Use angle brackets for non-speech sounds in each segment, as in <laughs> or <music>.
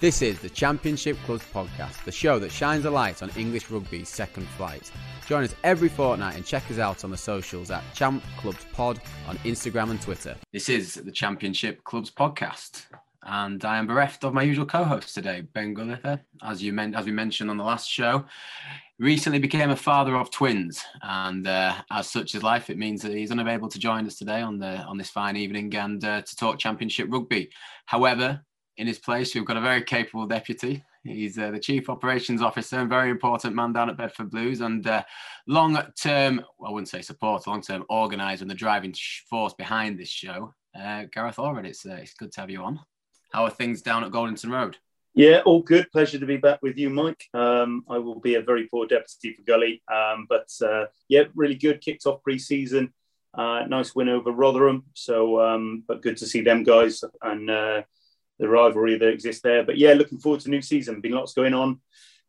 This is the Championship Clubs podcast, the show that shines a light on English rugby's second flight. Join us every fortnight and check us out on the socials at Champ Clubs Pod on Instagram and Twitter. This is the Championship Clubs podcast, and I am bereft of my usual co-host today, Ben Gulliver. As you meant, as we mentioned on the last show, recently became a father of twins, and uh, as such is life, it means that he's unable to join us today on the on this fine evening and uh, to talk Championship rugby. However, in his place, we've got a very capable deputy. He's uh, the chief operations officer and very important man down at Bedford Blues and uh, long term, well, I wouldn't say support, long term organizer and the driving force behind this show. Uh, Gareth Allred, it's, uh, it's good to have you on. How are things down at Goldington Road? Yeah, all good. Pleasure to be back with you, Mike. Um, I will be a very poor deputy for Gully, um, but uh, yeah, really good. Kicked off pre-season. Uh, nice win over Rotherham. So, um, but good to see them guys and the rivalry that exists there. But yeah, looking forward to new season. Been lots going on.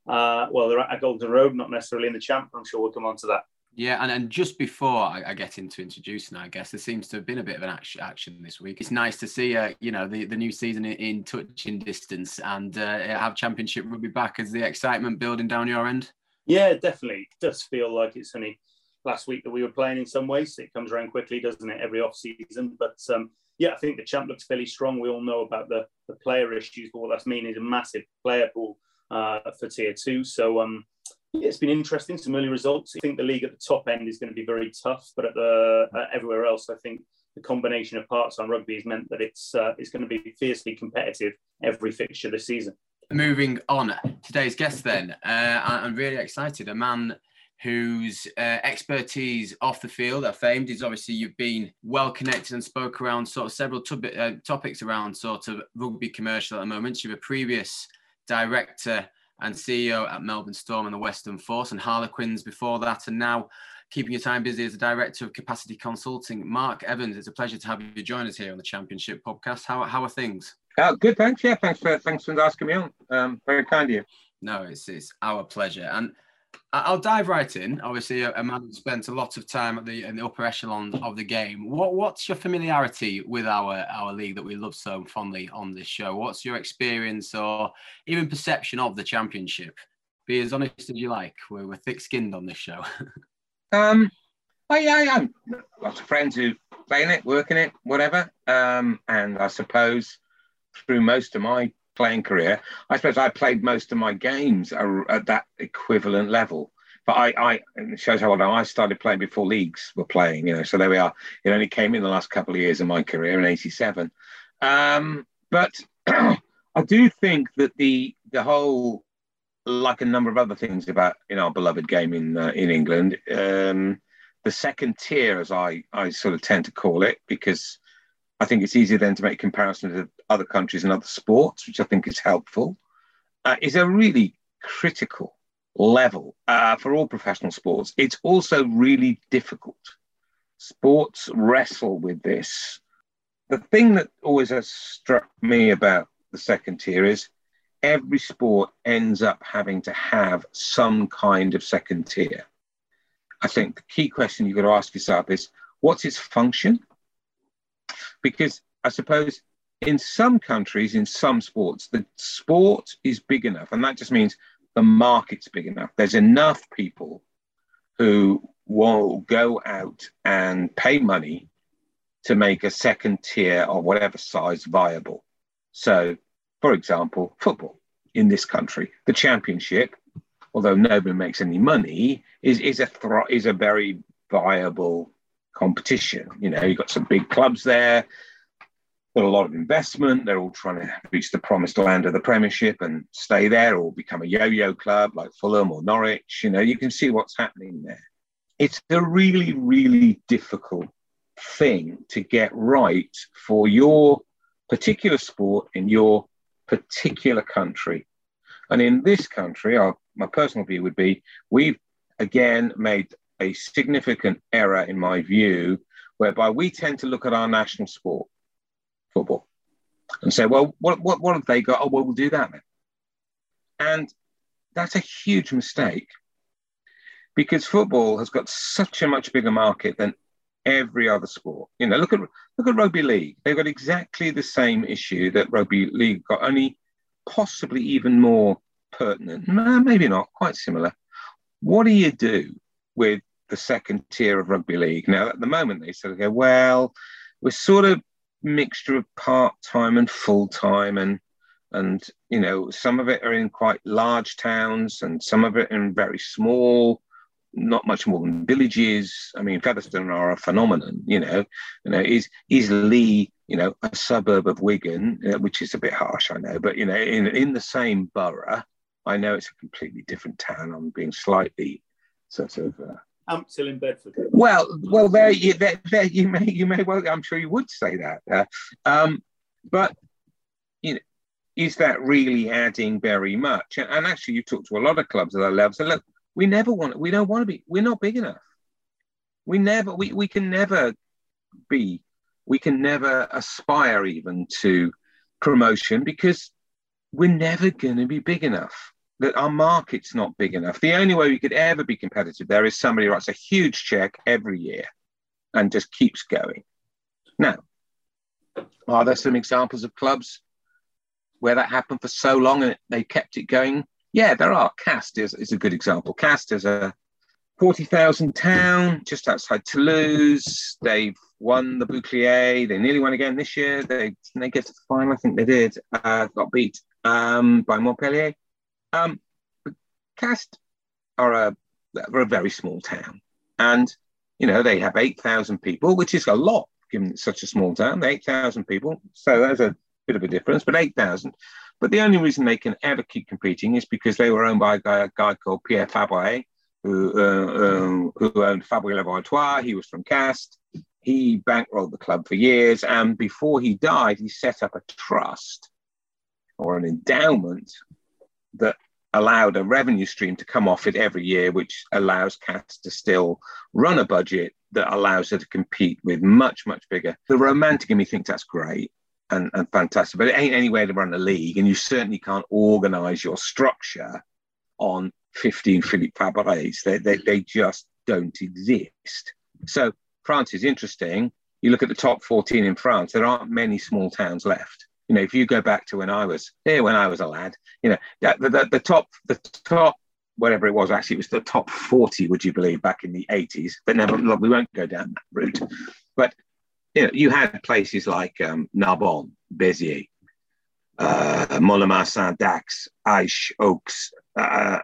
Uh, well, they're at a Goldington Road, not necessarily in the champ. I'm sure we'll come on to that. Yeah, and, and just before I, I, get into introducing, I guess there seems to have been a bit of an action, action this week. It's nice to see, uh, you know, the, the new season in, in touching distance and uh, have Championship rugby back. Is the excitement building down your end? Yeah, definitely. It does feel like it's only last week that we were playing in some ways. It comes around quickly, doesn't it? Every off season, but um, yeah, I think the champ looks fairly strong. We all know about the, the player issues, but what that's meaning is a massive player pool uh, for tier two. So um, yeah, it's been interesting. Some early results. I think the league at the top end is going to be very tough, but at the uh, everywhere else, I think the combination of parts on rugby has meant that it's uh, it's going to be fiercely competitive every fixture this season. Moving on, today's guest then, uh, I'm really excited. A man whose uh, expertise off the field are famed is obviously you've been well connected and spoke around sort of several uh, topics around sort of rugby commercial at the moment. You're a previous director and CEO at Melbourne Storm and the Western Force and Harlequins before that, and now keeping your time busy as a director of capacity consulting. Mark Evans, it's a pleasure to have you join us here on the Championship podcast. How, how are things? Uh, good, thanks. Yeah, thanks for thanks for asking me on. Um, very kind of you. No, it's it's our pleasure. And I'll dive right in. Obviously, a, man who spent a lot of time at the in the upper echelon of the game. What what's your familiarity with our our league that we love so fondly on this show? What's your experience or even perception of the championship? Be as honest as you like. We're, we're thick skinned on this show. <laughs> um, oh yeah, I am. Lots of friends who play in it, work in it, whatever. Um, and I suppose through most of my playing career, I suppose I played most of my games at that equivalent level. But I, I shows how old I, I started playing before leagues were playing, you know. So there we are. It only came in the last couple of years of my career in '87. Um, but <clears throat> I do think that the the whole, like a number of other things about in our beloved game in uh, in England, um, the second tier, as I I sort of tend to call it, because I think it's easier then to make comparisons with other countries and other sports, which I think is helpful, uh, is a really critical level uh, for all professional sports. It's also really difficult. Sports wrestle with this. The thing that always has struck me about the second tier is every sport ends up having to have some kind of second tier. I think the key question you've got to ask yourself is what's its function? Because I suppose in some countries, in some sports, the sport is big enough, and that just means the market's big enough. There's enough people who will go out and pay money to make a second tier or whatever size viable. So, for example, football in this country, the championship, although nobody makes any money, is, is a is a very viable competition. You know, you've got some big clubs there, got a lot of investment. They're all trying to reach the promised land of the Premiership and stay there or become a yo yo club like Fulham or Norwich. You know, you can see what's happening there. It's a really, really difficult thing to get right for your particular sport in your particular country. And in this country, our, my personal view would be we've again made a significant error, in my view, whereby we tend to look at our national sport, football, and say, well, what, what, what have they got? Oh, well, we'll do that then. And that's a huge mistake because football has got such a much bigger market than every other sport. You know, look at look at rugby league. They've got exactly the same issue that rugby league got. Only possibly even more pertinent, maybe not, quite similar. What do you do with the second tier of rugby league? Now, at the moment, they sort of go, well, we're sort of mixture of part time and full time, and and you know some of it are in quite large towns, and some of it in very small, not much more than villages. I mean, Featherstone are a phenomenon. You know, you know, is is Leigh, you know, a suburb of Wigan, uh, which is a bit harsh, I know, but you know, in in the same borough, I know it's a completely different town. I'm being slightly sort of. Uh, I'm still in Bedford. Well, well, there you, there, there you may, you may well. I'm sure you would say that. Uh, um, but you know, is that really adding very much? And, and actually, you talk to a lot of clubs at that level. So look, we never want. We don't want to be. We're not big enough. We never. We we can never be. We can never aspire even to promotion because we're never going to be big enough that our market's not big enough. The only way we could ever be competitive there is somebody writes a huge check every year and just keeps going. Now, are there some examples of clubs where that happened for so long and they kept it going? Yeah, there are. Castres, is a good example. Castres a 40,000 town just outside Toulouse. They've won the Bouclier. They nearly won again this year. They, they get to the final. I think they did. Uh, got beat um, by Montpellier. Um, Castres are a, are a very small town, and you know they have eight thousand people, which is a lot given it's such a small town. Eight thousand people, so there's a bit of a difference, but eight thousand. But the only reason they can ever keep competing is because they were owned by a guy, a guy called Pierre Fabre, who, uh, um, who owned Fabre Laboratoire. He was from Castres. He bankrolled the club for years, and before he died, he set up a trust or an endowment that allowed a revenue stream to come off it every year, which allows Castres to still run a budget that allows her to compete with much, much bigger. The romantic in me thinks that's great and, and fantastic, but it ain't any way to run a league. And you certainly can't organize your structure on 15 Philippe Fabres. They, they, they just don't exist. So France is interesting. You look at the top 14 in France, there aren't many small towns left. You know, if you go back to when I was here, when I was a lad, you know, the, the, the top, the top, whatever it was, actually, it was the top 40, would you believe, back in the 80s. But never, look, we won't go down that route. But, you know, you had places like um, Narbonne, Béziers, uh, Mont-de-Marsan Dax, Aix, Oaks, uh,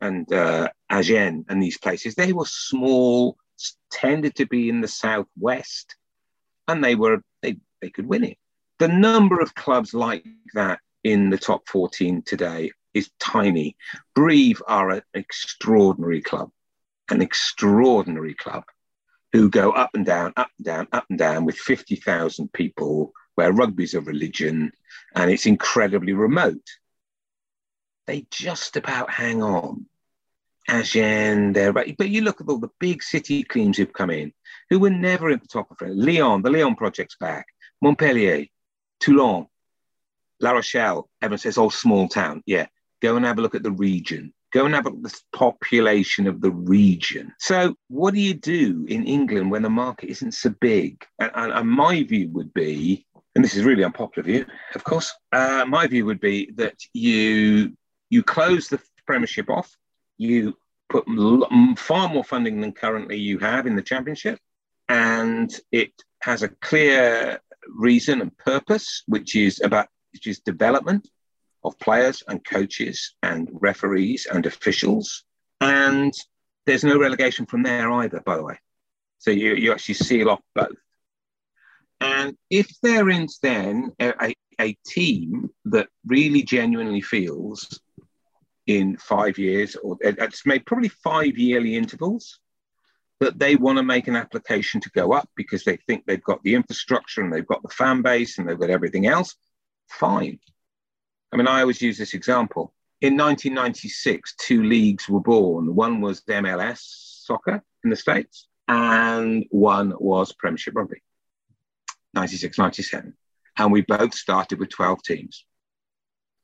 and uh, Agen, and these places. They were small, tended to be in the southwest, and they were they, they could win it. The number of clubs like that in the top 14 today is tiny. Brive are an extraordinary club, an extraordinary club who go up and down, up and down, up and down with 50,000 people, where rugby's a religion and it's incredibly remote. They just about hang on. Agen, they're. But you look at all the big city teams who've come in, who were never in the top of it. Lyon, the Lyon project's back. Montpellier, Toulon, La Rochelle, everyone says, oh, small town. Yeah, go and have a look at the region. Go and have a look at the population of the region. So, what do you do in England when the market isn't so big? And, and, and my view would be, and this is really unpopular view, of course. Uh, my view would be that you you close the Premiership off, you put far more funding than currently you have in the Championship, and it has a clear reason and purpose, which is about which is development of players and coaches and referees and officials. And there's no relegation from there either, by the way. So you, you actually seal off both. And if there is then a, a team that really genuinely feels in five years, or it's made probably five yearly intervals, that they want to make an application to go up because they think they've got the infrastructure and they've got the fan base and they've got everything else, fine. I mean, I always use this example. In 1996, two leagues were born. One was MLS soccer in the States, and one was Premiership Rugby, 96, 97. And we both started with 12 teams.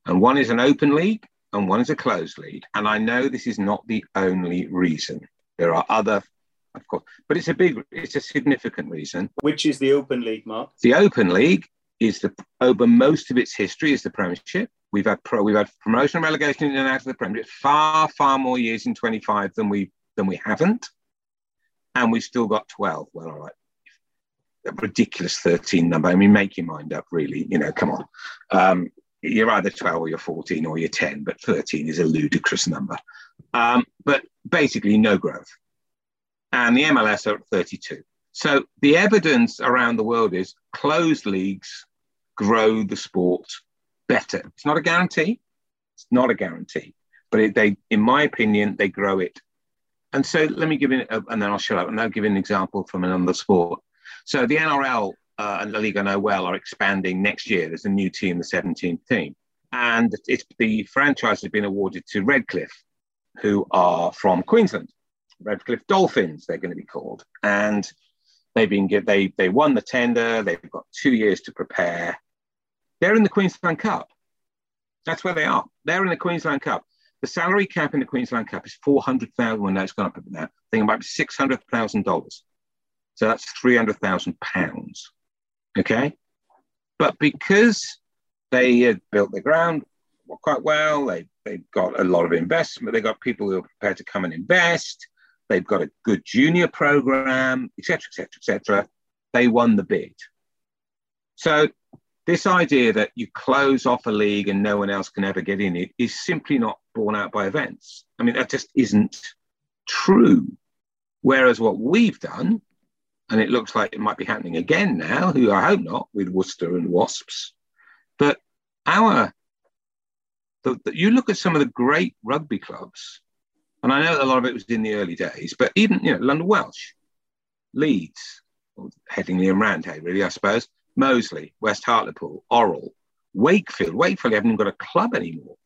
And one is an open league and one is a closed league. And I know this is not the only reason. There are other of course. But it's a big, it's a significant reason. Which is the Open League, Mark? The Open League is the over most of its history is the Premiership. We've had pro, we've had promotion and relegation in and out of the Premiership Far, far more years in 25 than we than we haven't, and we've still got 12. Well, all right, a ridiculous 13 number. I mean, make your mind up, really. You know, come on. Um, you're either 12 or you're 14 or you're 10, but 13 is a ludicrous number. Um, but basically, no growth. And the MLS are at 32. So the evidence around the world is closed leagues grow the sport better. It's not a guarantee. It's not a guarantee, but it, they, in my opinion, they grow it. And so let me give it, and then I'll shut up. And I'll give you an example from another sport. So the NRL uh, and La Liga know well are expanding next year. There's a new team, the 17th team, and it's the franchise has been awarded to Redcliffe, who are from Queensland. Redcliffe Dolphins, they're going to be called, and they've been they they won the tender. They've got two years to prepare. They're in the Queensland Cup. That's where they are. They're in the Queensland Cup. The salary cap in the Queensland Cup is four hundred thousand. Well, it's gone up a bit now. I think about six hundred thousand dollars. So that's three hundred thousand pounds. Okay, but because they had built the ground quite well, they they've got a lot of investment. They've got people who are prepared to come and invest. They've got a good junior program, etc., etc., etc. They won the bid. So this idea that you close off a league and no one else can ever get in it is simply not borne out by events. I mean, that just isn't true. Whereas what we've done, and it looks like it might be happening again now, who I hope not, with Worcester and Wasps, but our the, the, you look at some of the great rugby clubs and I know a lot of it was in the early days, but even, you know, London Welsh, Leeds, Headingley and Roundhay, really, I suppose, Moseley, West Hartlepool, Orrell, Wakefield. Wakefield haven't even got a club anymore.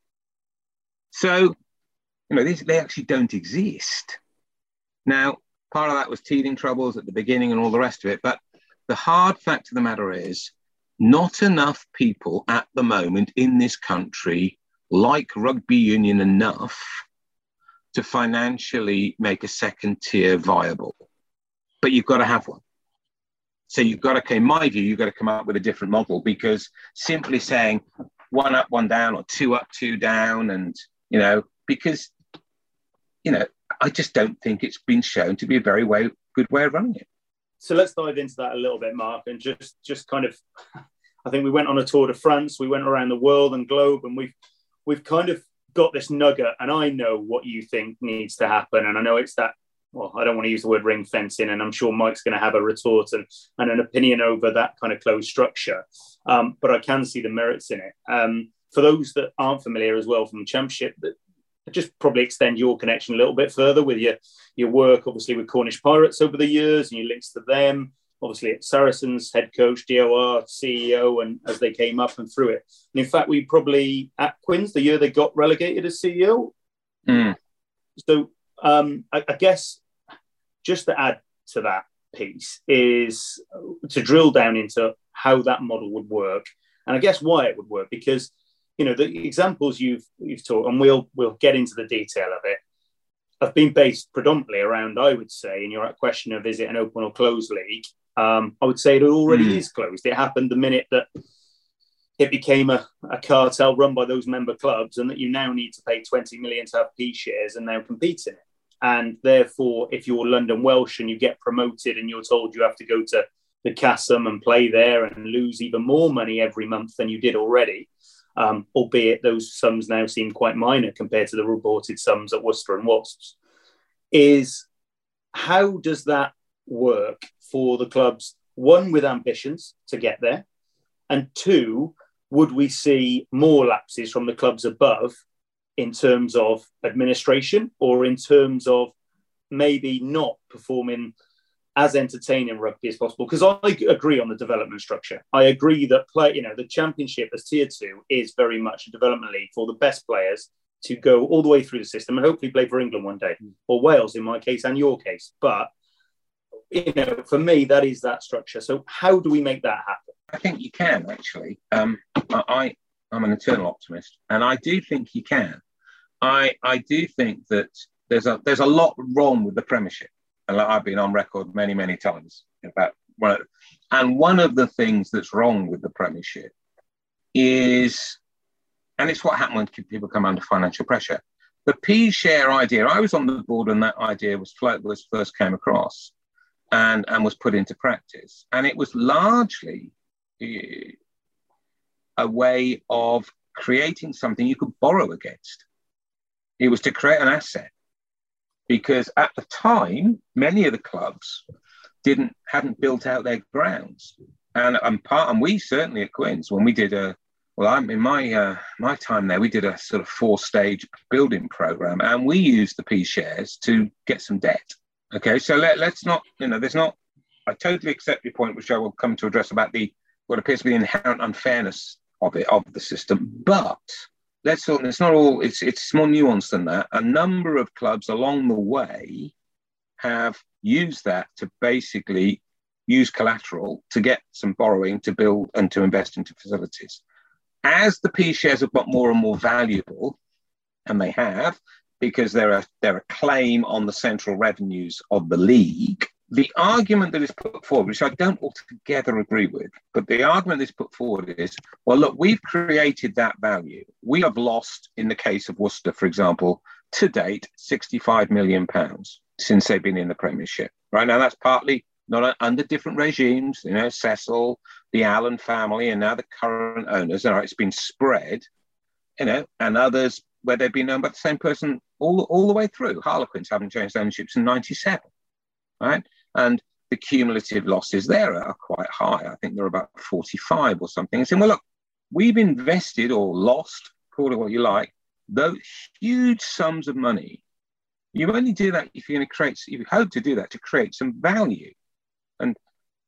So, you know, these, they actually don't exist. Now, part of that was teething troubles at the beginning and all the rest of it. But the hard fact of the matter is, not enough people at the moment in this country like rugby union enough to financially make a second tier viable. But you've got to have one. So you've got to, in my view, you've got to come up with a different model because simply saying one up, one down, or two up, two down, and you know, because you know, I just don't think it's been shown to be a very way, good way of running it. So let's dive into that a little bit, Mark, and just just kind of, <laughs> I think we went on a tour de France, we went around the world and globe, and we've we've kind of got this nugget and I know what you think needs to happen. And I know it's that, well, I don't want to use the word ring fencing, and I'm sure Mike's going to have a retort and, and an opinion over that kind of closed structure. Um, but I can see the merits in it. Um, for those that aren't familiar as well from the championship, just probably extend your connection a little bit further with your your work, obviously with Cornish Pirates over the years and your links to them, obviously at Saracens, head coach, DOR, CEO, and as they came up and through it. And in fact, we probably at Quins the year they got relegated as CEO. Mm. So um, I, I guess just to add to that piece is to drill down into how that model would work, and I guess why it would work because you know the examples you've you've taught, and we'll we'll get into the detail of it. Have been based predominantly around, I would say, in your question of is it an open or closed league? Um, I would say it already mm. is closed. It happened the minute that it became a, a, cartel run by those member clubs, and that you now need to pay 20 million to have P shares and now compete in it. And therefore, if you're London Welsh and you get promoted and you're told you have to go to the Kassam and play there and lose even more money every month than you did already, um, albeit those sums now seem quite minor compared to the reported sums at Worcester and Wasps, is how does that work for the clubs, one, with ambitions to get there, and two, would we see more lapses from the clubs above in terms of administration or in terms of maybe not performing as entertaining rugby as possible? Because I agree on the development structure. I agree that play, you know, the championship as tier two is very much a development league for the best players to go all the way through the system and hopefully play for England one day, mm. or Wales in my case and your case. But you know, for me, that is that structure. So how do we make that happen? I think you can actually. Um, I, I'm an eternal optimist, and I do think you can. I, I do think that there's a there's a lot wrong with the Premiership, and I've been on record many many times about. And one of the things that's wrong with the Premiership is And it's what happened when people come under financial pressure. The P share idea, I was on the board when that idea was was first came across and, and was put into practice. And it was largely eh, a way of creating something you could borrow against. It was to create an asset because at the time, many of the clubs didn't hadn't built out their grounds, and and part and we certainly at Quins when we did a well, I'm in my uh, my time there. We did a sort of four stage building program, and we used the P shares to get some debt. Okay, so let, let's not, you know, there's not. I totally accept your point, which I will come to address about the what appears to be inherent unfairness of it of the system. But let's. It's not all. It's it's more nuanced than that. A number of clubs along the way have used that to basically use collateral to get some borrowing to build and to invest into facilities. As the P shares have got more and more valuable, and they have, because they're a, they're a claim on the central revenues of the league, the argument that is put forward, which I don't altogether agree with, but the argument that is put forward is well, look, we've created that value. We have lost, in the case of Worcester, for example, to date, 65 million pounds since they've been in the Premiership. Right now, that's partly not under different regimes, you know, Cecil, the Allen family, and now the current owners. All right, it's been spread, you know, and others where they've been um, owned by the same person all, all the way through. Harlequins haven't changed ownership since 97, right? And the cumulative losses there are quite high. I think they're about 45 or something. And saying, well, look, we've invested or lost, call it what you like, those huge sums of money. You only do that if you're going to create, if you hope to do that to create some value. And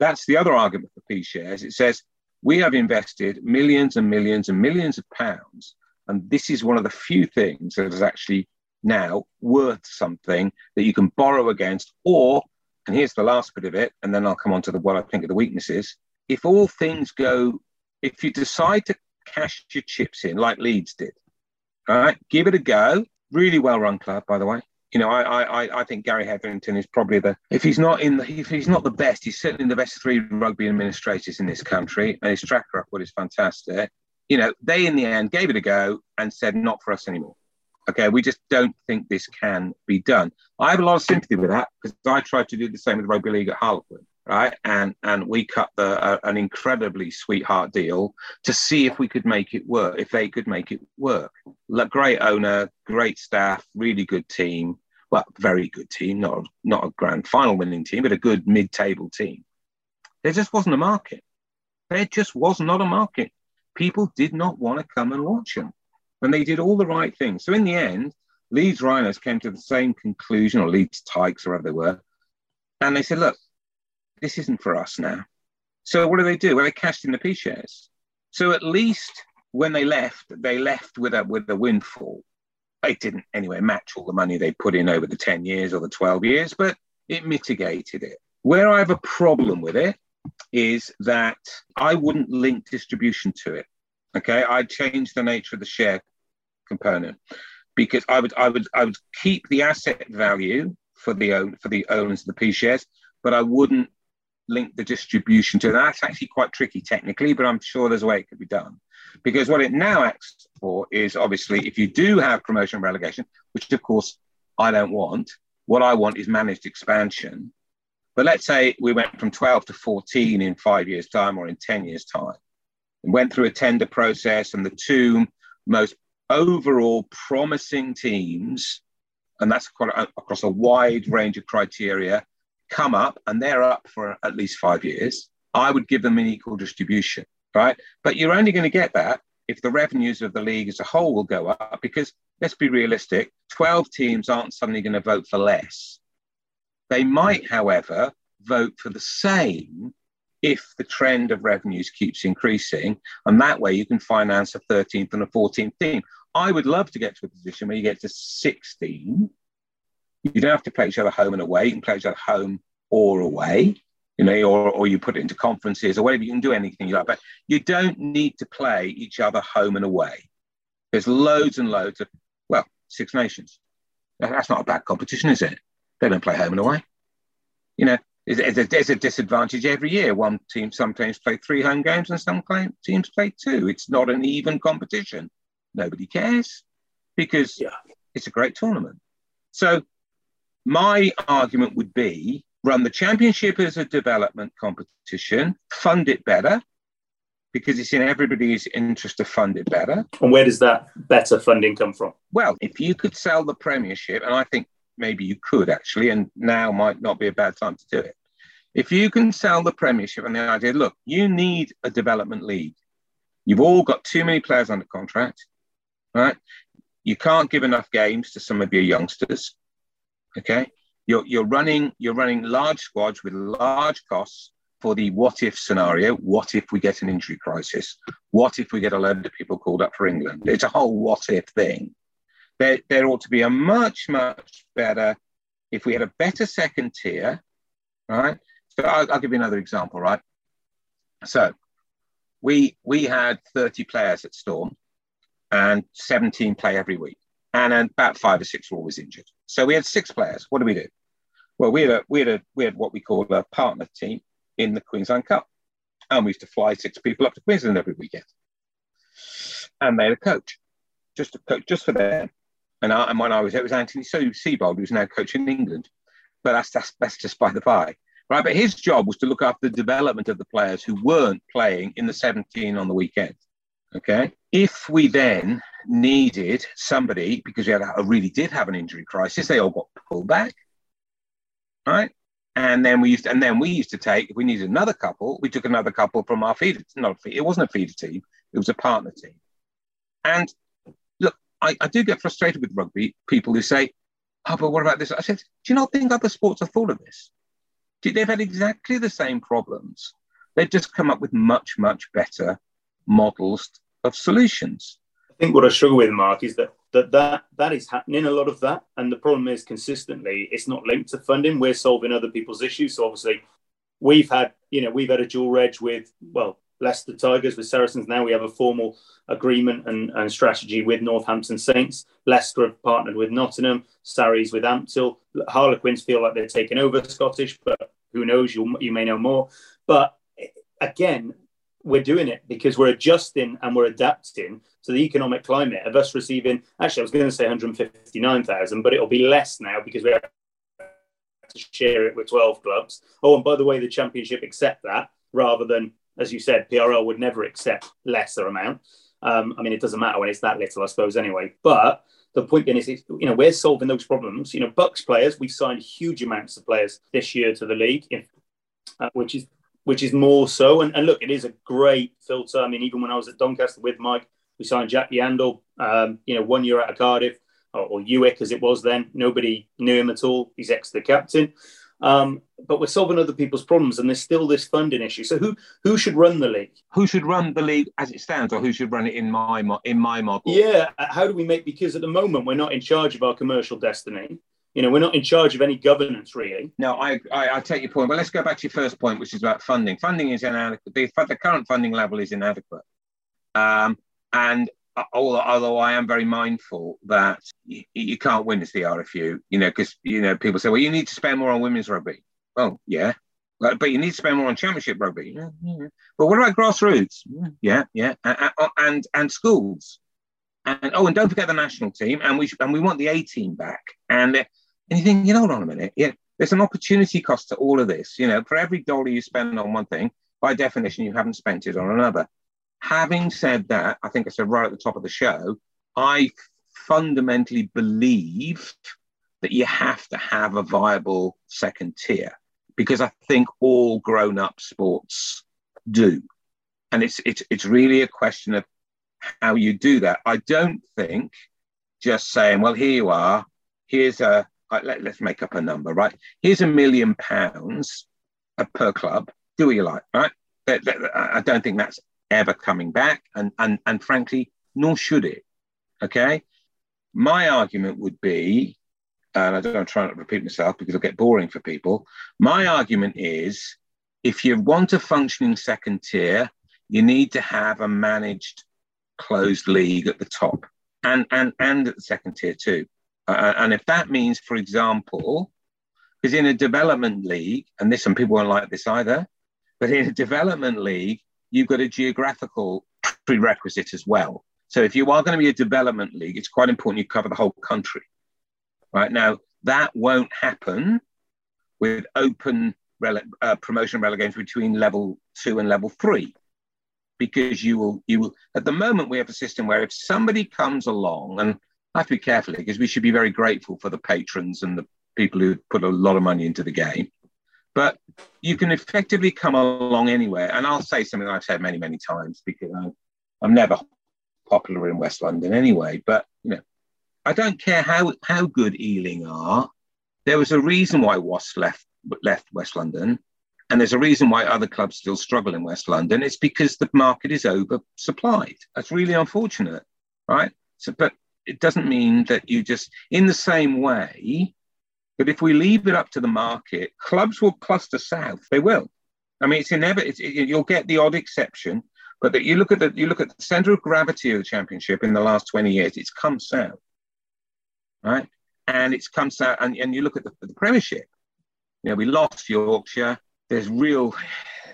that's the other argument for P shares. It says we have invested millions and millions and millions of pounds. And this is one of the few things that is actually now worth something that you can borrow against. Or, and here's the last bit of it, and then I'll come on to the, what I think of the weaknesses. If all things go, if you decide to cash your chips in like Leeds did, all right, give it a go. Really well run club, by the way you know, I, I, I think Gary Hetherington is probably the if he's not in the if he's not the best, he's certainly the best three rugby administrators in this country, and his track record is fantastic. You know, they in the end gave it a go and said, not for us anymore. Okay, we just don't think this can be done. I have a lot of sympathy with that because I tried to do the same with the rugby league at Harlequin, right? And and we cut the uh, an incredibly sweetheart deal to see if we could make it work, if they could make it work. Look, Great owner, great staff, really good team. Well, very good team, not not a grand final winning team, but a good mid-table team. There just wasn't a market. There just was not a market. People did not want to come and watch them And they did all the right things. So in the end, Leeds Rhinos came to the same conclusion, or Leeds Tykes, or whatever they were, and they said, "Look, this isn't for us now." So what do they do? Well, they cashed in the P shares. So at least when they left, they left with a with a windfall. They didn't anyway match all the money they put in over the ten years or the twelve years, but it mitigated it. Where I have a problem with it is that I wouldn't link distribution to it. Okay, I'd change the nature of the share component because I would I would I would keep the asset value for the own for the owners of the P shares, but I wouldn't link the distribution to it. That's actually quite tricky technically, but I'm sure there's a way it could be done. Because what it now acts for is obviously if you do have promotion and relegation, which of course I don't want, what I want is managed expansion. But let's say we went from 12 to 14 in five years' time or in 10 years' time and went through a tender process, and the two most overall promising teams, and that's across a wide range of criteria, come up and they're up for at least five years. I would give them an equal distribution, right? But you're only going to get that if the revenues of the league as a whole will go up, because let's be realistic 12 teams aren't suddenly going to vote for less. They might, however, vote for the same if the trend of revenues keeps increasing. And that way you can finance a 13th and a 14th team. I would love to get to a position where you get to 16. You don't have to play each other home and away. You can play each other home or away, you know, or, or you put it into conferences or whatever. You can do anything you like, but you don't need to play each other home and away. There's loads and loads of, well, Six Nations. That's not a bad competition, is it? They don't play home and away. You know, there's a, a disadvantage every year. One team sometimes play three home games and some teams play two. It's not an even competition. Nobody cares because yeah. it's a great tournament. So my argument would be run the championship as a development competition, fund it better, because it's in everybody's interest to fund it better. And where does that better funding come from? Well, if you could sell the Premiership, and I think maybe you could actually, and now might not be a bad time to do it. If you can sell the Premiership and the idea, look, you need a development league. You've all got too many players under contract, right? You can't give enough games to some of your youngsters. Okay, you're, you're running you're running large squads with large costs for the what if scenario. What if we get an injury crisis? What if we get a load of people called up for England? It's a whole what if thing. There, there ought to be a much, much better, if we had a better second tier, right? So I'll, I'll give you another example, right? So we we had 30 players at Storm and 17 play every week. And about five or six were always injured. So we had six players. What do we do? Well, we had a, we had a, we had what we call a partner team in the Queensland Cup, and we used to fly six people up to Queensland every weekend, and they had a coach, just a coach just for them. And, I, and when I was, it was Anthony Seibold, who's now coaching England, but that's that's that's just by the by, right? But his job was to look after the development of the players who weren't playing in the 17 on the weekend. Okay. If we then needed somebody because we had a, really did have an injury crisis, they all got pulled back right? And then we used, to, and then we used to take. If we needed another couple, we took another couple from our feeder. Not a feeder. it wasn't a feeder team; it was a partner team. And I, I do get frustrated with rugby people who say, "Oh, but what about this?" I said, "Do you not think other sports have thought of this? They've had exactly the same problems. They've just come up with much, much better models of solutions." I think what I struggle with, Mark, is that that that that is happening a lot of that and the problem is consistently it's not linked to funding we're solving other people's issues so obviously we've had you know we've had a dual reg with well Leicester Tigers with Saracens. Now we have a formal agreement and, and strategy with Northampton Saints. Leicester have partnered with Nottingham. Sarries with Ampthill Harlequins feel like they're taking over Scottish but who knows? You you may know more. But again we're doing it because we're adjusting and we're adapting to the economic climate of us receiving. Actually, I was going to say 159,000, but it'll be less now because we have to share it with 12 clubs. Oh, and by the way, the championship accept that rather than, as you said, PRL would never accept lesser amount. Um, I mean, it doesn't matter when it's that little, I suppose, anyway. But the point being is, you know, we're solving those problems. You know, Bucks players, we've signed huge amounts of players this year to the league, uh, which is which is more so. And, and, look, it is a great filter. I mean, even when I was at Doncaster with Mike, we signed Jack Yeandle, um, you know, one year out of Cardiff, or, or UWIC as it was then. Nobody knew him at all. He's Exeter captain. Um, but we're solving other people's problems, and there's still this funding issue. So who who should run the league? Who should run the league as it stands, or who should run it in my in my model? Yeah, how do we make? Because at the moment we're not in charge of our commercial destiny. You know, we're not in charge of any governance really. No, I, I, I take your point, but let's go back to your first point, which is about funding. Funding is inadequate. The, the current funding level is inadequate, um, and although, I am very mindful that you, you can't win as the RFU, you know, because you know people say, well, you need to spend more on women's rugby. Well, yeah, but you need to spend more on championship rugby. Yeah, yeah. But what about grassroots? Yeah, yeah, and and, and schools, and oh, and don't forget the national team, and we and we want the A team back. And uh, and you think, you know, hold on a minute, yeah, there's an opportunity cost to all of this. You know, for every dollar you spend on one thing, by definition, you haven't spent it on another. Having said that, I think I said right at the top of the show, I fundamentally believe that you have to have a viable second tier because I think all grown up sports do. And it's, it's, it's really a question of how you do that. I don't think just saying, well, here you are, here's a, let, us make up a number, right? Here's a million pounds uh, per club. Do what you like, right? I don't think that's ever coming back. And, and, and frankly, nor should it. Okay. My argument would be, and I don't try not to repeat myself because it'll get boring for people. My argument is if you want a functioning second tier, you need to have a managed closed league at the top and, and, and at the second tier too. Uh, and if that means, for example, because in a development league, and this some people won't like this either, but in a development league, you've got a geographical prerequisite as well. So if you are going to be a development league, it's quite important you cover the whole country. Right now, that won't happen with open rele- uh, promotion relegation between level two and level three, because you will you will at the moment we have a system where if somebody comes along and I have to be careful because we should be very grateful for the patrons and the people who put a lot of money into the game. But you can effectively come along anywhere. And I'll say something I've said many, many times because I'm, I'm never popular in West London anyway. But, you know, I don't care how, how good Ealing are. There was a reason why Wasps left, left West London. And there's a reason why other clubs still struggle in West London. It's because the market is oversupplied. That's really unfortunate, right? So, but it doesn't mean that you just, in the same way, but if we leave it up to the market, clubs will cluster south. They will. I mean, it's inevitable. It, you'll get the odd exception, but that you look at the you look at the center of gravity of the championship in the last 20 years, it's come south, right? And it's come south, and, and you look at the, the Premiership. You know, we lost Yorkshire. There's real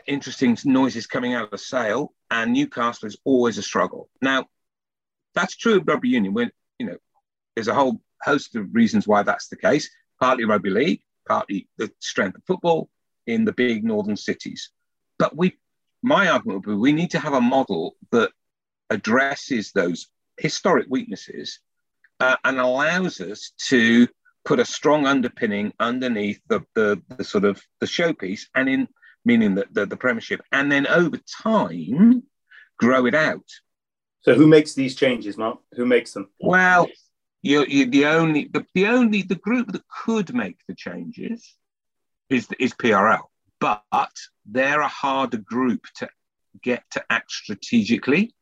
interesting noises coming out of the Sale, and Newcastle is always a struggle. Now, that's true of rugby union. When you know, there's a whole host of reasons why that's the case partly rugby league, partly the strength of football in the big northern cities. But we, my argument would be we need to have a model that addresses those historic weaknesses uh, and allows us to put a strong underpinning underneath the, the, the sort of the showpiece and in meaning that the, the premiership and then over time grow it out. So who makes these changes mark? Who makes them? Well you, you the only the, the only the group that could make the changes is is PRL, but they're a harder group to get to act strategically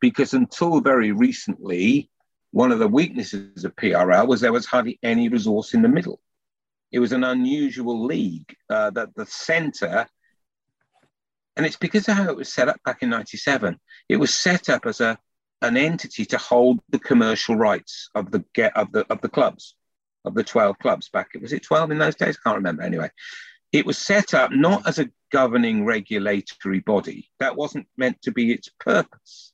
because until very recently, one of the weaknesses of PRL was there was hardly any resource in the middle. It was an unusual league uh, that the centre, and it's because of how it was set up back in '97. It was set up as a an entity to hold the commercial rights of the get of the of the clubs of the 12 clubs back was it 12 in those days? I can't remember. Anyway it was set up not as a governing regulatory body. That wasn't meant to be its purpose.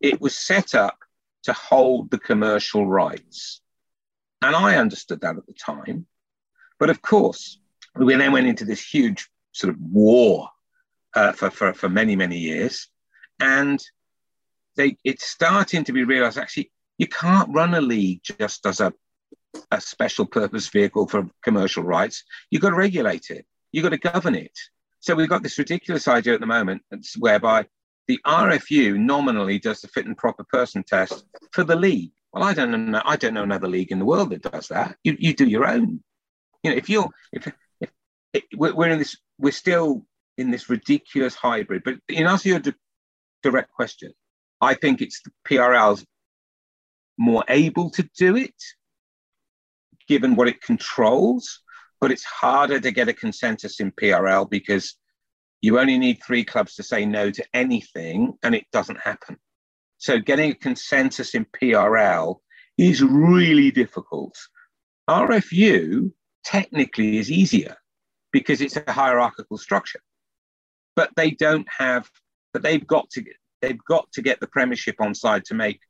It was set up to hold the commercial rights. And i understood that at the time. But of course we then went into this huge sort of war uh, for, for, for many many years. And they it's starting to be realized actually you can't run a league just as a, a special purpose vehicle for commercial rights. You've got to regulate it. You've got to govern it. So we've got this ridiculous idea at the moment whereby the RFU nominally does the fit and proper person test for the league. Well, I don't know. I don't know another league in the world that does that. You, you do your own. You know, if you're if, if, if we're in this, we're still in this ridiculous hybrid. But in answer to your direct question, I think it's the PRL's more able to do it, given what it controls, but it's harder to get a consensus in PRL because you only need three clubs to say no to anything, and it doesn't happen. So getting a consensus in PRL is really difficult. RFU technically is easier because it's a hierarchical structure, but they don't have, but they've got to they've got to get the Premiership on side to make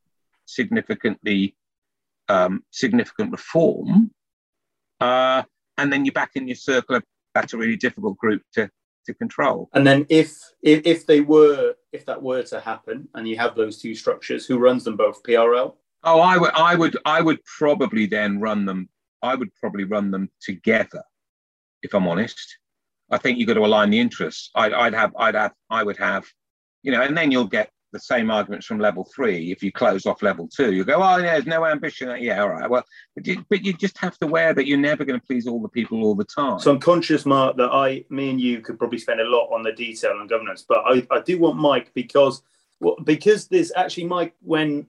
significantly um, significant reform. Uh, and then you're back in your circle. That's a really difficult group to to control. And then if, if if they were if that were to happen, and you have those two structures, who runs them both? PRL. Oh, I would I would I would probably then run them. I would probably run them together, if I'm honest. I think you've got to align the interests. I'd, I'd have I'd have I would have you know, and then you'll get the same arguments from level three. If you close off level two, you go, oh, yeah, there's no ambition. Yeah, all right. Well, but you, but you just have to wear that you're never going to please all the people all the time. So I'm conscious, Mark, that I, me and you could probably spend a lot on the detail and governance, but I, I do want Mike because, well, because there's actually Mike when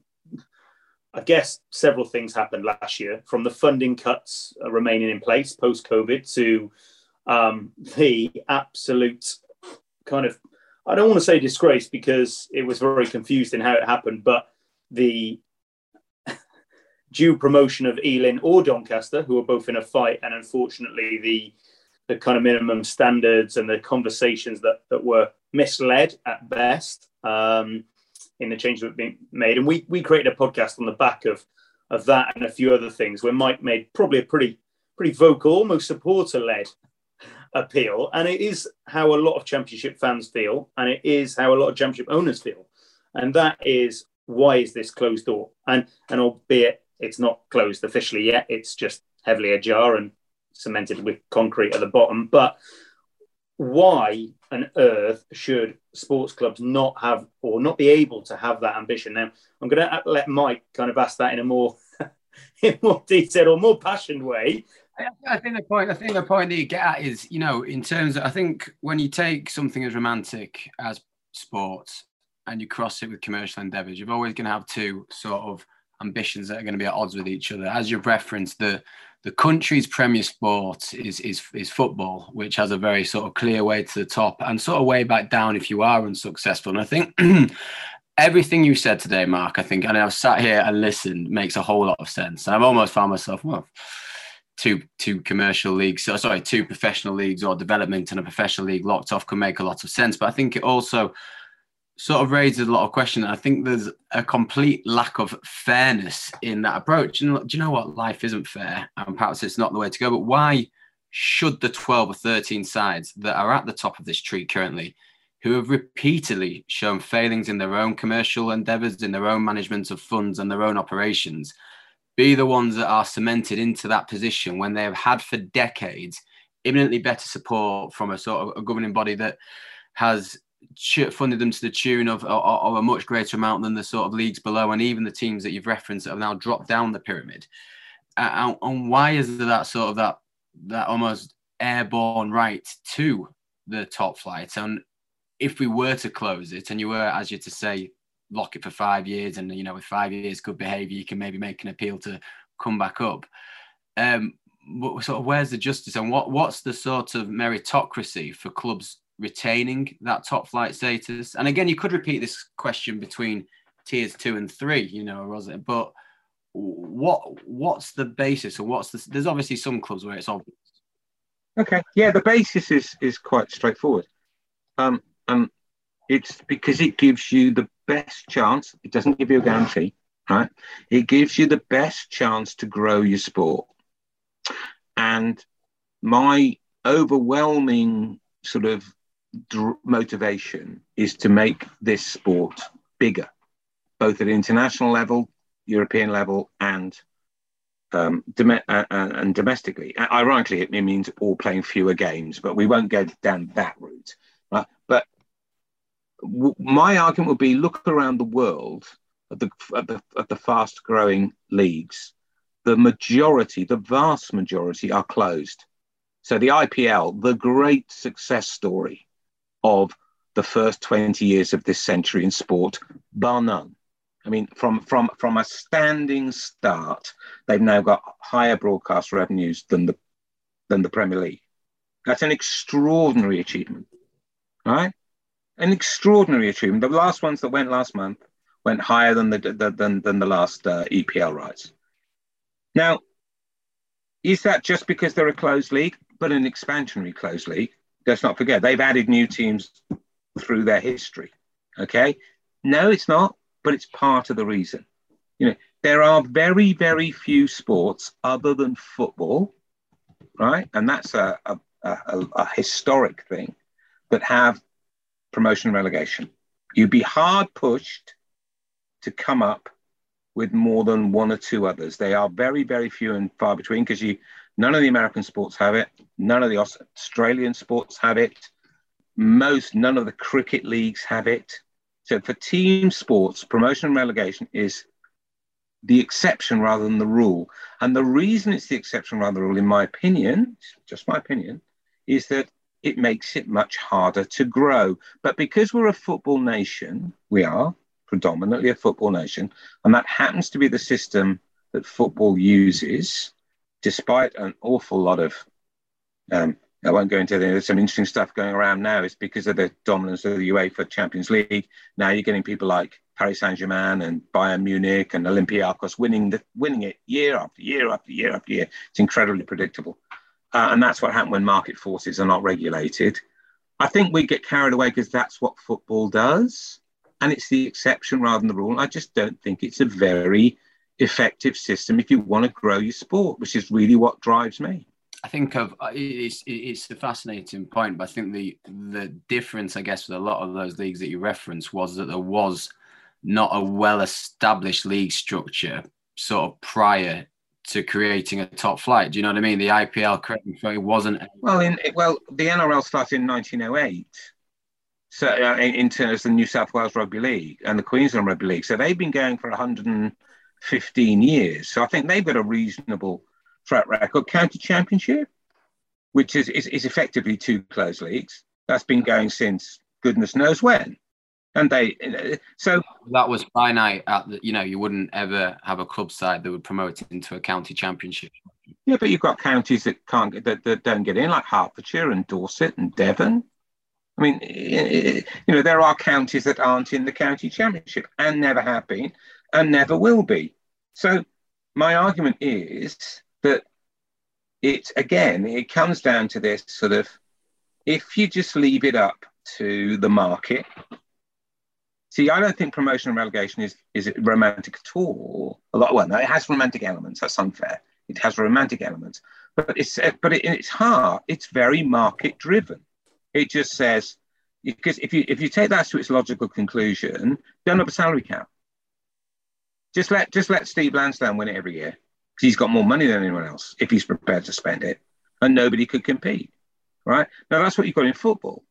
I guess several things happened last year from the funding cuts uh, remaining in place post COVID to um, the absolute kind of I don't want to say disgrace because it was very confused in how it happened, but the <laughs> due promotion of Ealing or Doncaster, who are both in a fight, and unfortunately the the kind of minimum standards and the conversations that that were misled at best. Um, in the changes that have been made. And we we created a podcast on the back of of that and a few other things where Mike made probably a pretty pretty vocal, almost supporter led appeal. And it is how a lot of championship fans feel, and it is how a lot of championship owners feel. And that is why is this closed door? And and albeit it's not closed officially yet, it's just heavily ajar and cemented with concrete at the bottom. But why on earth should sports clubs not have or not be able to have that ambition? Now, I'm going to let Mike kind of ask that in a more <laughs> in more detailed or more passionate way. I think the point. I think the point that you get at is, you know, in terms. Of, I think when you take something as romantic as sports and you cross it with commercial endeavors, you're always going to have two sort of ambitions that are going to be at odds with each other. As you've referenced, the the country's premier sport is is is football, which has a very sort of clear way to the top and sort of way back down if you are unsuccessful. And I think <clears throat> everything you said today, Mark, I think, and I've sat here and listened, makes a whole lot of sense. I've almost found myself, well, two two commercial leagues, so sorry, two professional leagues or development and a professional league locked off can make a lot of sense. But I think it also sort of raises a lot of questions. I think there's a complete lack of fairness in that approach. And do you know what? Life isn't fair, and perhaps it's not the way to go. But why should the 12 or 13 sides that are at the top of this tree currently, who have repeatedly shown failings in their own commercial endeavors, in their own management of funds and their own operations, be the ones that are cemented into that position when they have had for decades imminently better support from a sort of a governing body that has funded them to the tune of, of, a much greater amount than the sort of leagues below, and even the teams that you've referenced that have now dropped down the pyramid. Uh, and why is there that sort of that that almost airborne right to the top flight? And if we were to close it, and you were, as you to say, lock it for five years, and you know, with five years good behaviour, you can maybe make an appeal to come back up. Um, but sort of where's the justice, and what what's the sort of meritocracy for clubs retaining that top flight status? And again, you could repeat this question between tiers two and three, you know, was it? But what what's the basis or what's the there's obviously some clubs where it's obvious. Okay. Yeah, the basis is is quite straightforward. Um um it's because it gives you the best chance, it doesn't give you a guarantee, right? It gives you the best chance to grow your sport. And my overwhelming sort of dr- motivation is to make this sport bigger, both at international level, European level, and um, dom- uh, uh, and domestically. Ironically, it means all playing fewer games, but we won't go down that route. W- my argument would be: look around the world at the at the, at the fast growing leagues. The majority, the vast majority, are closed. So the IPL, the great success story, of the first 20 years of this century in sport, bar none. I mean, from, from, from a standing start, they've now got higher broadcast revenues than the, than the Premier League. That's an extraordinary achievement, right? An extraordinary achievement. The last ones that went last month went higher than the, the than, than the last uh, EPL rights. Now, is that just because they're a closed league, but an expansionary closed league? let's not forget they've added new teams through their history. Okay, no, it's not, but it's part of the reason. You know, there are very, very few sports other than football, right? And that's a, a, a, a historic thing that have promotion and relegation. You'd be hard pushed to come up with more than one or two others. They are very, very few and far between because you None of the American sports have it. None of the Australian sports have it. Most, none of the cricket leagues have it. So for team sports, promotion and relegation is the exception rather than the rule. And the reason it's the exception rather than the rule, in my opinion, just my opinion, is that it makes it much harder to grow. But because we're a football nation, we are predominantly a football nation, and that happens to be the system that football uses, despite an awful lot of, um, I won't go into it, there's some interesting stuff going around now. It's because of the dominance of the UEFA Champions League. Now you're getting people like Paris Saint Germain and Bayern Munich and Olympiacos winning the, winning it year after year after year after year. It's incredibly predictable, uh, and that's what happens when market forces are not regulated. I think we get carried away because that's what football does, and it's the exception rather than the rule. I just don't think it's a very effective system if you want to grow your sport, which is really what drives me. I think of uh, it's it's a fascinating point, but I think the the difference, I guess, with a lot of those leagues that you referenced was that there was not a well established league structure sort of prior to creating a top flight. Do you know what I mean? The IPL it wasn't. Well, in well, the NRL started in 1908. So uh, in, in terms of the New South Wales Rugby League and the Queensland Rugby League, so they've been going for 115 years. So I think they've got a reasonable track record. County Championship, which is, is, is effectively two closed leagues, that's been going since goodness knows when and they? So that was finite at the, you know you wouldn't ever have a club side that would promote it into a county championship. Yeah but you've got counties that can't get that, that don't get in like hertfordshire and dorset and devon. I mean you know there are counties that aren't in the county championship and never have been and never will be. So my argument is that it again it comes down to this sort of if you just leave it up to the market See, I don't think promotion and relegation is is romantic at all. A lot, well, no, it has romantic elements. That's unfair. It has romantic elements, but it's but in its heart, it's very market driven. It just says because if you if you take that to its logical conclusion, don't have a salary cap. Just let just let Steve Lansdown win it every year because he's got more money than anyone else if he's prepared to spend it, and nobody could compete. Right now, that's what you've got in football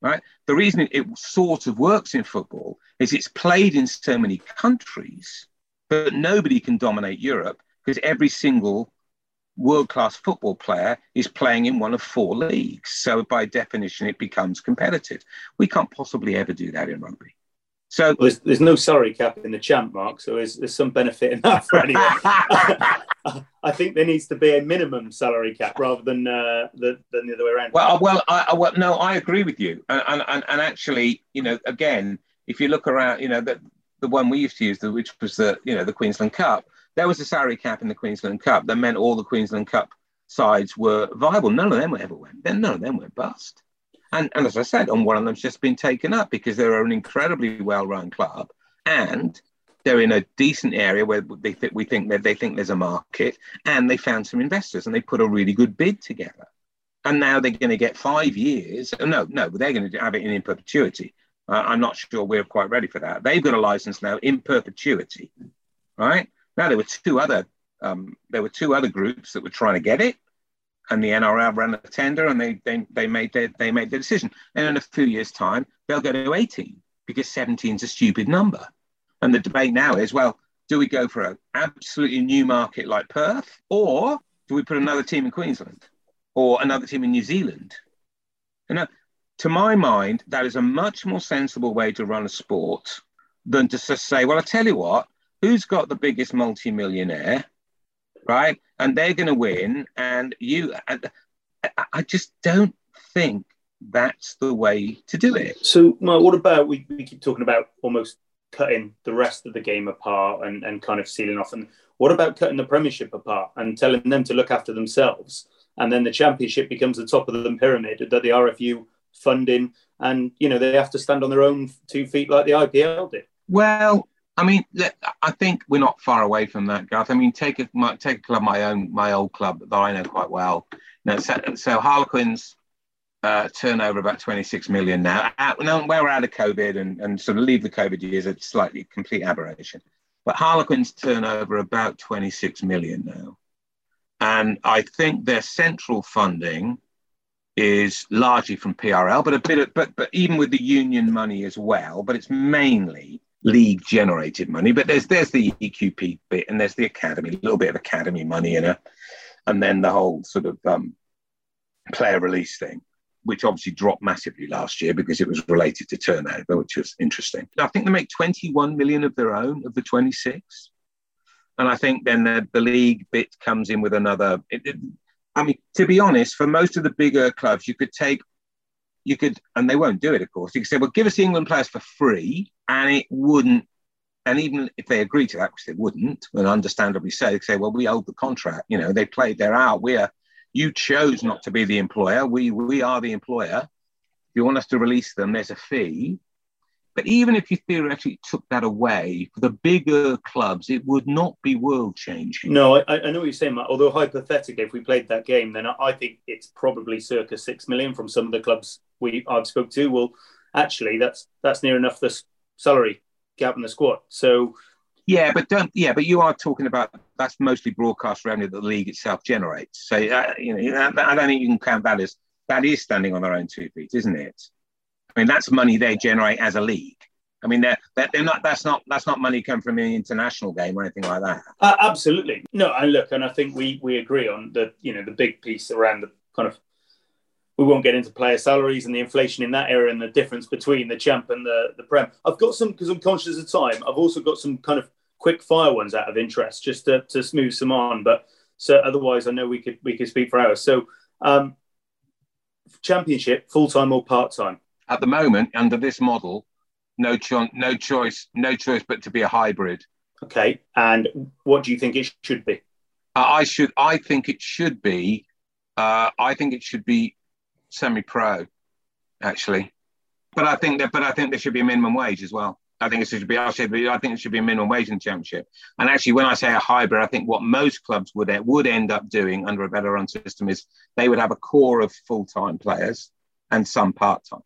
right? The reason it, sort of works in football is it's played in so many countries, but nobody can dominate Europe because every single world class football player is playing in one of four leagues. So, by definition, it becomes competitive. We can't possibly ever do that in rugby. So well, there's, there's no salary cap in the champ, Mark. So there's, there's some benefit in that for anyone. <laughs> I think there needs to be a minimum salary cap rather than uh, the, than the other way around. Well, well, I, well, no, I agree with you. And, and, and actually, you know, again, if you look around, you know, the, the one we used to use, which was the, you know, the Queensland Cup, there was a salary cap in the Queensland Cup that meant all the Queensland Cup sides were viable. None of them ever went. Then none of them went bust. And, and as I said, and one of them's just been taken up because they're an incredibly well-run club, and they're in a decent area where they th- we think that they think there's a market, and they found some investors, and they put a really good bid together. And now they're going to get five years. No, no, they're going to have it in perpetuity. Uh, I'm not sure we're quite ready for that. They've got a license now in perpetuity, right? Now there were two other um, there were two other groups that were trying to get it, and the NRL ran a tender and they, they, they, made their, they made the decision. And in a few years' time, they'll go to 18 because 17 is a stupid number. And the debate now is, well, do we go for an absolutely new market like Perth or do we put another team in Queensland or another team in New Zealand? And to my mind, that is a much more sensible way to run a sport than to just say, well, I tell you what, who's got the biggest multimillionaire? Right? And they're going to win. And you, I, I just don't think that's the way to do it. So, Mark, what about we, we keep talking about almost cutting the rest of the game apart and, and kind of sealing off? And what about cutting the Premiership apart and telling them to look after themselves? And then the Championship becomes the top of the pyramid that the RFU funding, and you know they have to stand on their own two feet like the IPL did. Well, I mean, I think we're not far away from that, Garth. I mean, take a take a club, my own, my old club that I know quite well. Know, so, so Harlequins uh, turnover about 26 million now. Out, no, we're out of COVID and, and sort of leave the COVID years, it's slightly complete aberration. But Harlequins turnover about 26 million now. And I think their central funding is largely from PRL, but a bit of, but, but even with the union money as well, but it's mainly league generated money, but there's there's the EQP bit and there's the academy, a little bit of academy money in it, and then the whole sort of um, player release thing, which obviously dropped massively last year because it was related to turnover, which was interesting. I think they make 21 million of their own of the 26, and I think then the, the league bit comes in with another. It, it, I mean, to be honest, for most of the bigger clubs, you could take you could, and they won't do it, of course. You could say, well, give us the England players for free, and it wouldn't. And even if they agree to that, which they wouldn't, and understandably so, they say, well, we hold the contract. You know, they played, they're out. We're, you chose not to be the employer. We, we are the employer. If you want us to release them, there's a fee. But even if you theoretically took that away, for the bigger clubs, it would not be world changing. No, I, I, know what you're saying, Matt. Although hypothetically, if we played that game, then I think it's probably circa six million from some of the clubs we I've spoke to. Well, actually, that's that's near enough the salary gap in the squad. So. Yeah, but don't. Yeah, but you are talking about that's mostly broadcast revenue that the league itself generates. So uh, you know, I don't think you can count that as that is standing on their own two feet, isn't it? I mean, that's money they generate as a league. I mean, they're, they're not. That's not. That's not money come from an international game or anything like that. Uh, absolutely, no. And look, and I think we we agree on the you know the big piece around the kind of. We won't get into player salaries and the inflation in that area and the difference between the champ and the the prem. I've got some because I'm conscious of time. I've also got some kind of quick fire ones out of interest just to, to smooth some on. But so otherwise, I know we could we could speak for hours. So, um, championship full time or part time at the moment under this model, no choice, no choice, no choice but to be a hybrid. Okay, and what do you think it should be? Uh, I should. I think it should be. Uh, I think it should be semi-pro, actually. But I think that. But I think there should be a minimum wage as well. I think it should be. I should be. I think it should be a minimum wage in the championship. And actually, when I say a hybrid, I think what most clubs would would end up doing under a better run system is they would have a core of full time players and some part time.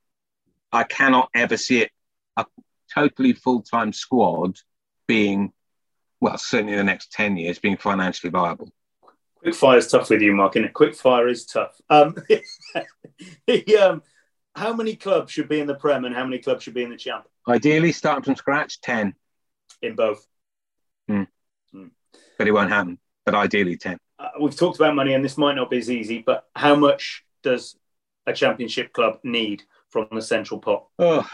I cannot ever see it a totally full time squad being, well, certainly in the next 10 years, being financially viable. Quick fire is tough with you, Mark, and quick fire is tough. Um, <laughs> the, um, how many clubs should be in the Prem and how many clubs should be in the Champ? Ideally, starting from scratch, 10. In both. Mm. Mm. But it won't happen. But ideally, 10. Uh, we've talked about money, and this might not be as easy, but how much does a championship club need from the central pot? Oh,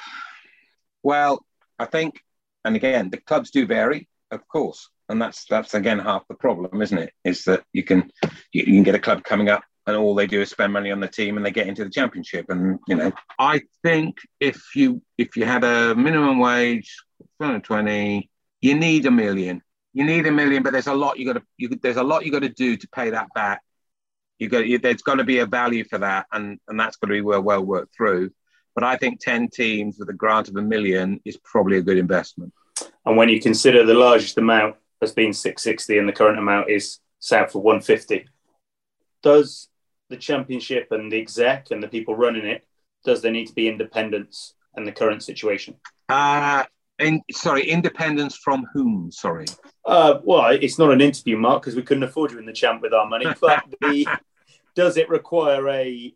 well, I think, and again, the clubs do vary, of course, and that's that's again half the problem, isn't it? Is that you can you, you can get a club coming up and all they do is spend money on the team and they get into the championship. And you know, I think if you if you had a minimum wage, 20, you need a million. You need a million, but there's a lot you got to you, there's a lot you got to do to pay that back. You got you, there's got to be a value for that, and and that's got to be well well worked through. But I think 10 teams with a grant of a million is probably a good investment. And when you consider the largest amount has been 660 and the current amount is south of 150, does the championship and the exec and the people running it, does there need to be independence in the current situation? Uh, in, sorry, independence from whom? Sorry. Uh, well, it's not an interview, Mark, because we couldn't afford you in the champ with our money. But <laughs> the, does it require a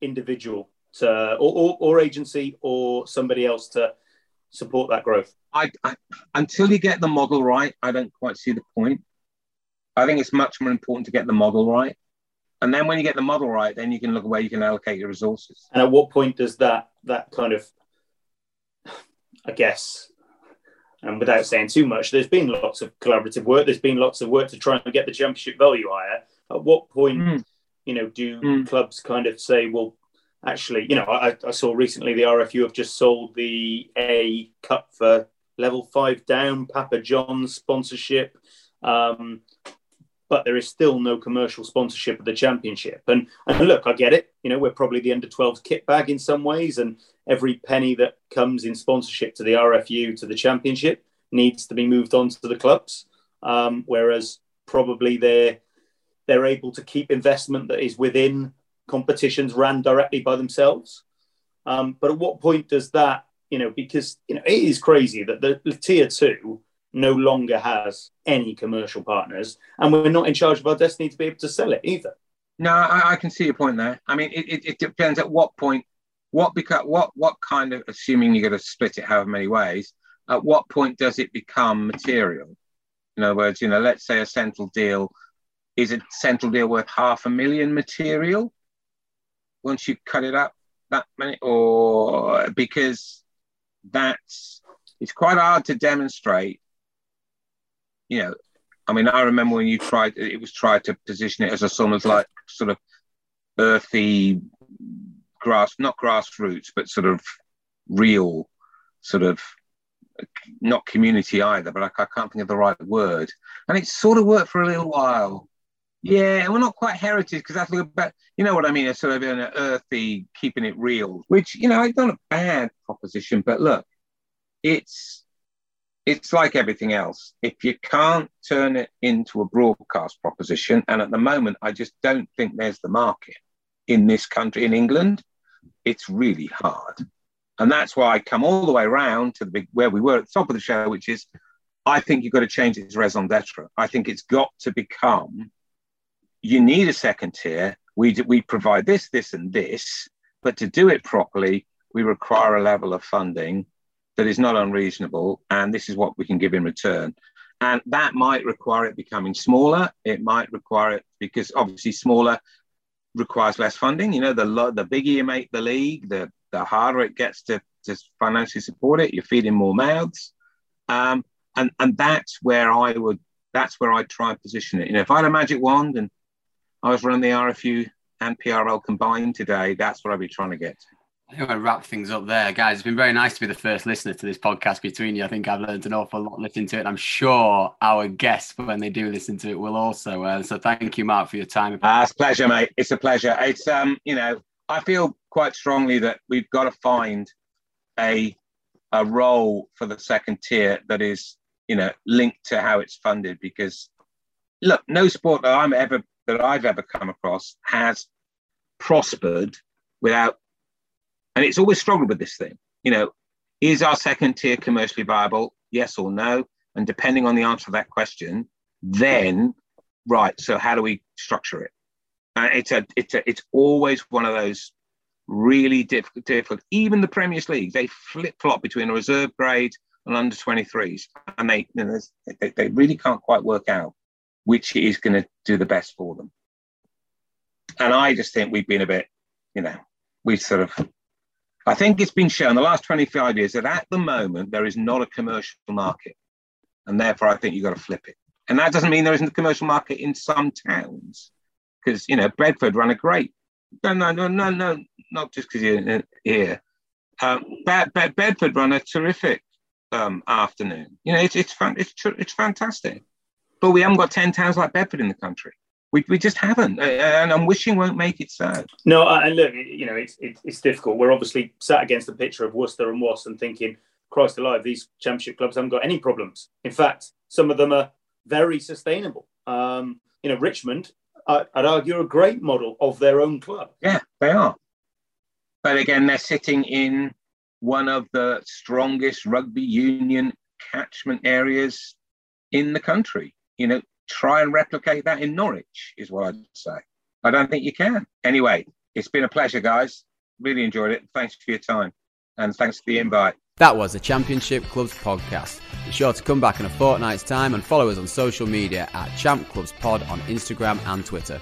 individual to, or, or, or agency or somebody else to support that growth? I, I, until you get the model right, I don't quite see the point. I think it's much more important to get the model right. And then when you get the model right, then you can look where you can allocate your resources. And at what point does that that kind of I guess and without saying too much, there's been lots of collaborative work. There's been lots of work to try and get the championship value higher. At what point, mm. you know, do mm. clubs kind of say, well, actually, you know, I, I, saw recently the RFU have just sold the A Cup for level five down, Papa John's sponsorship. Um, but there is still no commercial sponsorship of the championship. And, and look, I get it. You know, we're probably the under 12s kit bag in some ways, and every penny that comes in sponsorship to the RFU to the championship needs to be moved on to the clubs. Um, whereas probably they're they're able to keep investment that is within competitions ran directly by themselves. Um, but at what point does that, you know, because you know it is crazy that the, the tier two no longer has any commercial partners, and we're not in charge of our destiny to be able to sell it either. No, I, I can see your point there. I mean, it, it, it depends at what point, what because what what kind of, assuming you're going to split it however many ways, at what point does it become material? In other words, you know, let's say a central deal is a central deal worth half a million material once you cut it up that many, or because that's it's quite hard to demonstrate. You know, I mean, I remember when you tried it was tried to position it as a sort of like sort of earthy grass, not grassroots, but sort of real, sort of not community either, but I, I can't think of the right word. And it sort of worked for a little while. Yeah, we're not quite heritage because that's a bit, you know what I mean? It's sort of an earthy, keeping it real, which, you know, it's not a bad proposition. But look, it's it's like everything else. If you can't turn it into a broadcast proposition, and at the moment, I just don't think there's the market in this country, in England, it's really hard. And that's why I come all the way around to the big where we were at the top of the show, which is I think you've got to change its raison d'etre. I think it's got to become you need a second tier. We, we provide this, this, and this, but to do it properly, we require a level of funding that is not unreasonable. And this is what we can give in return. And that might require it becoming smaller. It might require it because obviously smaller requires less funding. You know, the the bigger you make the league, the the harder it gets to, to financially support it. You're feeding more mouths. Um, and and that's where I would that's where I try and position it. You know, if I had a magic wand and I was running the RFU and PRL combined today, that's what I'd be trying to get to. I think I'll wrap things up there, guys. It's been very nice to be the first listener to this podcast between you. I think I've learned an awful lot listening to it. I'm sure our guests, when they do listen to it, will also. Uh, so thank you, Mark, for your time. Uh, it's a pleasure, mate. It's a pleasure. It's um, you know, I feel quite strongly that we've got to find a a role for the second tier that is, you know, linked to how it's funded. Because look, no sport that I'm ever that I've ever come across has prospered without and it's always struggled with this thing. You know, is our second tier commercially viable? Yes or no? And depending on the answer to that question, then right. So how do we structure it? Uh, it's a it's a it's always one of those really difficult. difficult. Even the Premier League, they flip flop between a reserve grade and under 23s, and they, you know, they they really can't quite work out which is going to do the best for them. And I just think we've been a bit, you know, we sort of I think it's been shown the last 25 years that at the moment there is not a commercial market. And therefore, I think you've got to flip it. And that doesn't mean there isn't a commercial market in some towns, because, you know, Bedford run a great, no, no, no, no, no, not just because you're here. Um, Bed- Bed- Bedford run a terrific um, afternoon. You know, it's, it's, fun, it's, it's fantastic. But we haven't got 10 towns like Bedford in the country. We, we just haven't, and I'm wishing won't make it so. No, and look, you know, it's, it's, it's difficult. We're obviously sat against the picture of Worcester and Wasps and thinking, Christ alive, these championship clubs haven't got any problems. In fact, some of them are very sustainable. Um, you know, Richmond, I, I'd argue, a great model of their own club. Yeah, they are. But again, they're sitting in one of the strongest rugby union catchment areas in the country. You know, try and replicate that in Norwich, is what I'd say. I don't think you can. Anyway, it's been a pleasure, guys. Really enjoyed it. Thanks for your time and thanks for the invite. That was the Championship Clubs podcast. Be sure to come back in a fortnight's time and follow us on social media at Champ Clubs Pod on Instagram and Twitter.